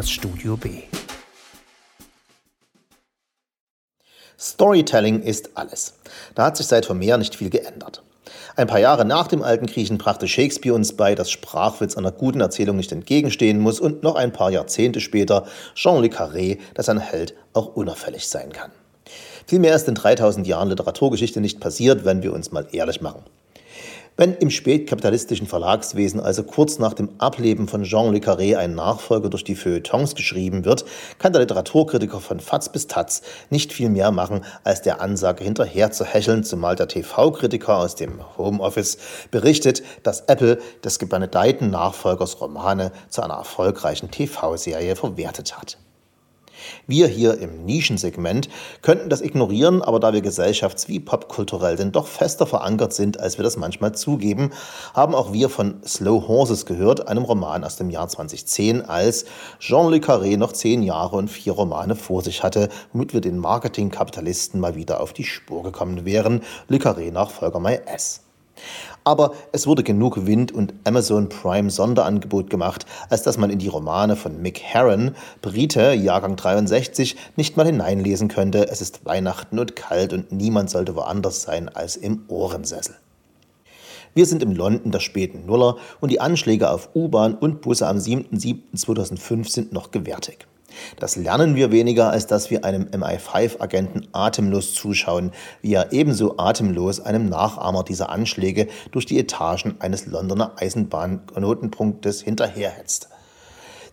das Studio B. Storytelling ist alles. Da hat sich seit Homer nicht viel geändert. Ein paar Jahre nach dem alten Griechen brachte Shakespeare uns bei, dass Sprachwitz einer guten Erzählung nicht entgegenstehen muss und noch ein paar Jahrzehnte später Jean Le Carré, dass ein Held auch unauffällig sein kann. Viel mehr ist in 3000 Jahren Literaturgeschichte nicht passiert, wenn wir uns mal ehrlich machen. Wenn im spätkapitalistischen Verlagswesen also kurz nach dem Ableben von Jean Le Carré ein Nachfolger durch die Feuilletons geschrieben wird, kann der Literaturkritiker von Fatz bis Taz nicht viel mehr machen, als der Ansage hinterher zu hecheln, zumal der TV-Kritiker aus dem Homeoffice berichtet, dass Apple des gebenedeiten Nachfolgers Romane zu einer erfolgreichen TV-Serie verwertet hat. Wir hier im Nischensegment könnten das ignorieren, aber da wir gesellschafts- wie popkulturell denn doch fester verankert sind, als wir das manchmal zugeben, haben auch wir von Slow Horses gehört, einem Roman aus dem Jahr 2010, als Jean Le Carré noch zehn Jahre und vier Romane vor sich hatte, womit wir den Marketingkapitalisten mal wieder auf die Spur gekommen wären. Le Carré Nachfolger My S. Aber es wurde genug Wind und Amazon Prime Sonderangebot gemacht, als dass man in die Romane von Mick Herron, Brite, Jahrgang 63, nicht mal hineinlesen könnte. Es ist Weihnachten und kalt und niemand sollte woanders sein als im Ohrensessel. Wir sind im London der späten Nuller und die Anschläge auf U-Bahn und Busse am 7.7.2005 sind noch gewärtig. Das lernen wir weniger, als dass wir einem MI5-Agenten atemlos zuschauen, wie er ebenso atemlos einem Nachahmer dieser Anschläge durch die Etagen eines Londoner Eisenbahnknotenpunktes hinterherhetzt.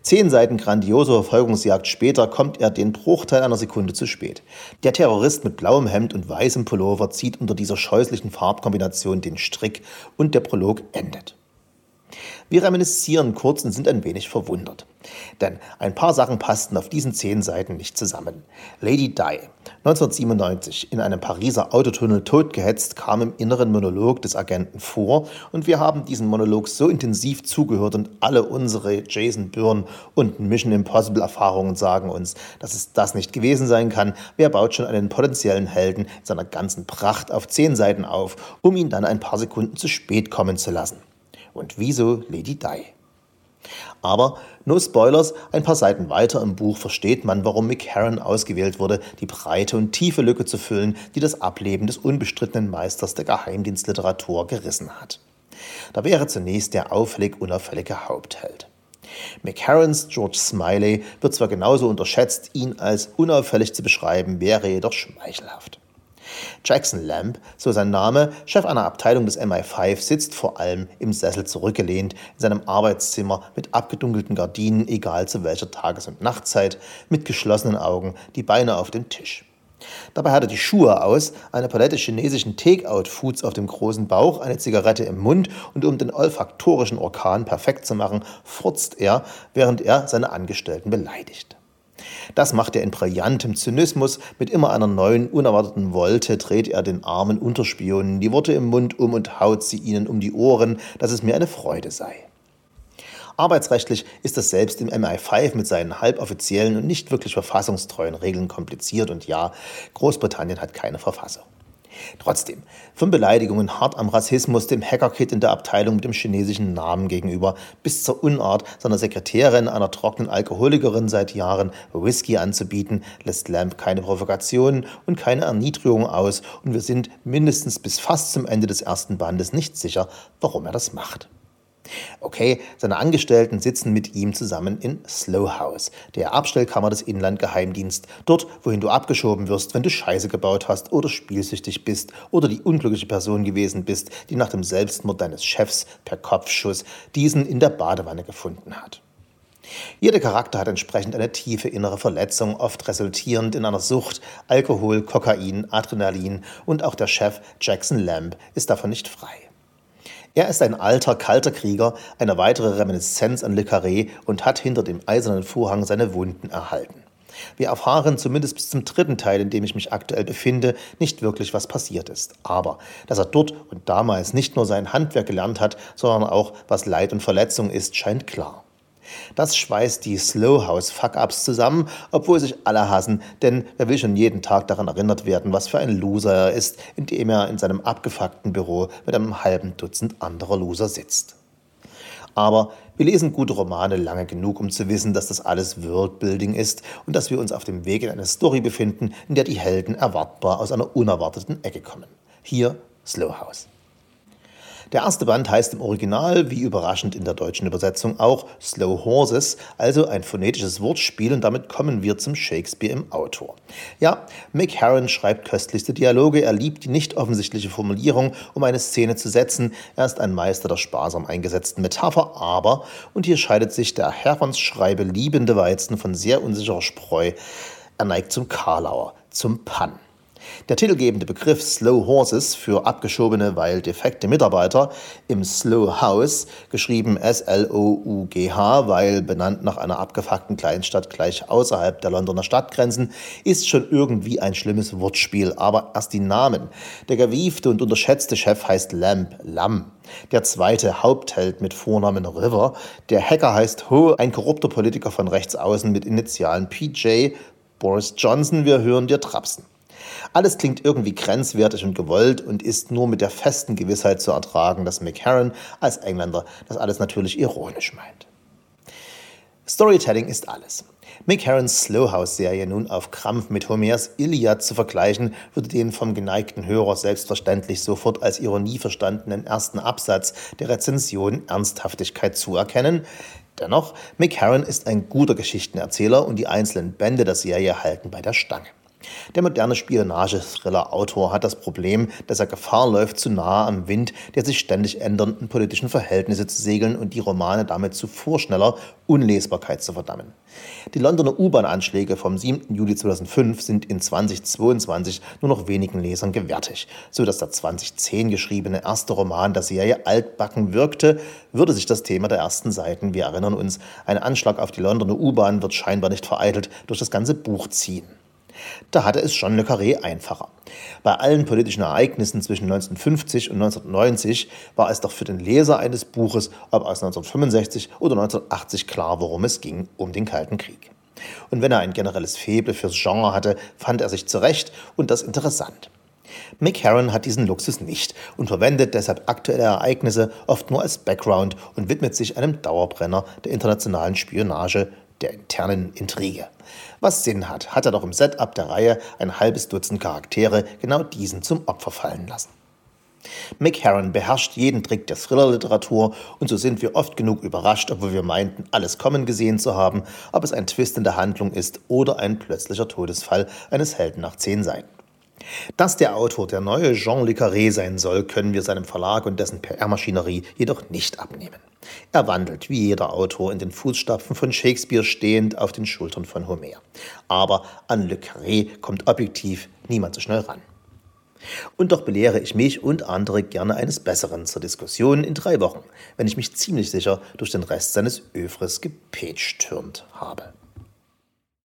Zehn Seiten grandioser Verfolgungsjagd später kommt er den Bruchteil einer Sekunde zu spät. Der Terrorist mit blauem Hemd und weißem Pullover zieht unter dieser scheußlichen Farbkombination den Strick und der Prolog endet. Wir reminiszieren kurz und sind ein wenig verwundert. Denn ein paar Sachen passten auf diesen zehn Seiten nicht zusammen. Lady Di, 1997 in einem Pariser Autotunnel totgehetzt, kam im inneren Monolog des Agenten vor und wir haben diesen Monolog so intensiv zugehört und alle unsere Jason Byrne und Mission Impossible Erfahrungen sagen uns, dass es das nicht gewesen sein kann. Wer baut schon einen potenziellen Helden in seiner ganzen Pracht auf zehn Seiten auf, um ihn dann ein paar Sekunden zu spät kommen zu lassen? Und wieso Lady Di? Aber, no Spoilers, ein paar Seiten weiter im Buch versteht man, warum Mick Herron ausgewählt wurde, die breite und tiefe Lücke zu füllen, die das Ableben des unbestrittenen Meisters der Geheimdienstliteratur gerissen hat. Da wäre zunächst der auffällig unauffällige Hauptheld. McCarrons George Smiley wird zwar genauso unterschätzt, ihn als unauffällig zu beschreiben, wäre jedoch schmeichelhaft. Jackson Lamb, so sein Name, Chef einer Abteilung des MI5, sitzt vor allem im Sessel zurückgelehnt in seinem Arbeitszimmer mit abgedunkelten Gardinen, egal zu welcher Tages- und Nachtzeit, mit geschlossenen Augen, die Beine auf dem Tisch. Dabei hat er die Schuhe aus, eine Palette chinesischen Take-out-Foods auf dem großen Bauch, eine Zigarette im Mund und um den olfaktorischen Orkan perfekt zu machen, furzt er, während er seine Angestellten beleidigt. Das macht er in brillantem Zynismus. Mit immer einer neuen, unerwarteten Wolte dreht er den armen Unterspionen die Worte im Mund um und haut sie ihnen um die Ohren, dass es mir eine Freude sei. Arbeitsrechtlich ist das selbst im MI5 mit seinen halboffiziellen und nicht wirklich verfassungstreuen Regeln kompliziert und ja, Großbritannien hat keine Verfassung. Trotzdem, von Beleidigungen hart am Rassismus, dem Hackerkit in der Abteilung mit dem chinesischen Namen gegenüber, bis zur Unart seiner Sekretärin, einer trockenen Alkoholikerin seit Jahren, Whisky anzubieten, lässt Lamp keine Provokationen und keine Erniedrigung aus und wir sind mindestens bis fast zum Ende des ersten Bandes nicht sicher, warum er das macht. Okay, seine Angestellten sitzen mit ihm zusammen in Slow House, der Abstellkammer des Inlandgeheimdienst, dort, wohin du abgeschoben wirst, wenn du Scheiße gebaut hast oder spielsüchtig bist oder die unglückliche Person gewesen bist, die nach dem Selbstmord deines Chefs per Kopfschuss diesen in der Badewanne gefunden hat. Jeder Charakter hat entsprechend eine tiefe innere Verletzung, oft resultierend in einer Sucht, Alkohol, Kokain, Adrenalin und auch der Chef Jackson Lamb ist davon nicht frei. Er ist ein alter, kalter Krieger, eine weitere Reminiszenz an Le Carré und hat hinter dem eisernen Vorhang seine Wunden erhalten. Wir erfahren zumindest bis zum dritten Teil, in dem ich mich aktuell befinde, nicht wirklich, was passiert ist. Aber, dass er dort und damals nicht nur sein Handwerk gelernt hat, sondern auch, was Leid und Verletzung ist, scheint klar. Das schweißt die Slowhouse-Fuck-Ups zusammen, obwohl sich alle hassen, denn wer will schon jeden Tag daran erinnert werden, was für ein Loser er ist, indem er in seinem abgefuckten Büro mit einem halben Dutzend anderer Loser sitzt. Aber wir lesen gute Romane lange genug, um zu wissen, dass das alles Worldbuilding ist und dass wir uns auf dem Weg in eine Story befinden, in der die Helden erwartbar aus einer unerwarteten Ecke kommen. Hier Slow House. Der erste Band heißt im Original, wie überraschend in der deutschen Übersetzung auch, Slow Horses, also ein phonetisches Wortspiel und damit kommen wir zum Shakespeare im Autor. Ja, Mick Herron schreibt köstlichste Dialoge, er liebt die nicht offensichtliche Formulierung, um eine Szene zu setzen, er ist ein Meister der sparsam eingesetzten Metapher, aber, und hier scheidet sich der Herrons Schreibe liebende Weizen von sehr unsicherer Spreu, er neigt zum Karlauer, zum Pann. Der titelgebende Begriff Slow Horses für abgeschobene, weil defekte Mitarbeiter im Slow House, geschrieben S-L-O-U-G-H, weil benannt nach einer abgefuckten Kleinstadt gleich außerhalb der Londoner Stadtgrenzen, ist schon irgendwie ein schlimmes Wortspiel, aber erst die Namen. Der gewiefte und unterschätzte Chef heißt Lamb, Lamm. Der zweite Hauptheld mit Vornamen River. Der Hacker heißt Ho, ein korrupter Politiker von rechts außen mit Initialen PJ. Boris Johnson, wir hören dir trapsen. Alles klingt irgendwie grenzwertig und gewollt und ist nur mit der festen Gewissheit zu ertragen, dass McCarran als Engländer das alles natürlich ironisch meint. Storytelling ist alles. Mick Slowhouse-Serie nun auf Krampf mit Homers Iliad zu vergleichen, würde den vom geneigten Hörer selbstverständlich sofort als Ironie verstandenen ersten Absatz der Rezension Ernsthaftigkeit zuerkennen. Dennoch, Mick ist ein guter Geschichtenerzähler und die einzelnen Bände der Serie halten bei der Stange. Der moderne Spionage-Thriller-Autor hat das Problem, dass er Gefahr läuft, zu nahe am Wind der sich ständig ändernden politischen Verhältnisse zu segeln und die Romane damit zu vorschneller Unlesbarkeit zu verdammen. Die Londoner U-Bahn-Anschläge vom 7. Juli 2005 sind in 2022 nur noch wenigen Lesern gewärtig, so dass der 2010 geschriebene erste Roman der Serie altbacken wirkte, würde sich das Thema der ersten Seiten, wir erinnern uns, ein Anschlag auf die Londoner U-Bahn wird scheinbar nicht vereitelt, durch das ganze Buch ziehen. Da hatte es Jean Le Carré einfacher. Bei allen politischen Ereignissen zwischen 1950 und 1990 war es doch für den Leser eines Buches, ob aus 1965 oder 1980 klar, worum es ging, um den Kalten Krieg. Und wenn er ein generelles Faible fürs Genre hatte, fand er sich zurecht und das interessant. Mick Herron hat diesen Luxus nicht und verwendet deshalb aktuelle Ereignisse oft nur als Background und widmet sich einem Dauerbrenner der internationalen Spionage, der internen Intrige. Was Sinn hat, hat er doch im Setup der Reihe ein halbes Dutzend Charaktere genau diesen zum Opfer fallen lassen. Mick Herron beherrscht jeden Trick der Thriller-Literatur und so sind wir oft genug überrascht, obwohl wir meinten, alles kommen gesehen zu haben, ob es ein Twist in der Handlung ist oder ein plötzlicher Todesfall eines Helden nach zehn Seiten. Dass der Autor der neue Jean Le Carré sein soll, können wir seinem Verlag und dessen PR-Maschinerie jedoch nicht abnehmen. Er wandelt wie jeder Autor in den Fußstapfen von Shakespeare stehend auf den Schultern von Homer. Aber an Le Carré kommt objektiv niemand so schnell ran. Und doch belehre ich mich und andere gerne eines Besseren zur Diskussion in drei Wochen, wenn ich mich ziemlich sicher durch den Rest seines Övres gepetchtürmt habe.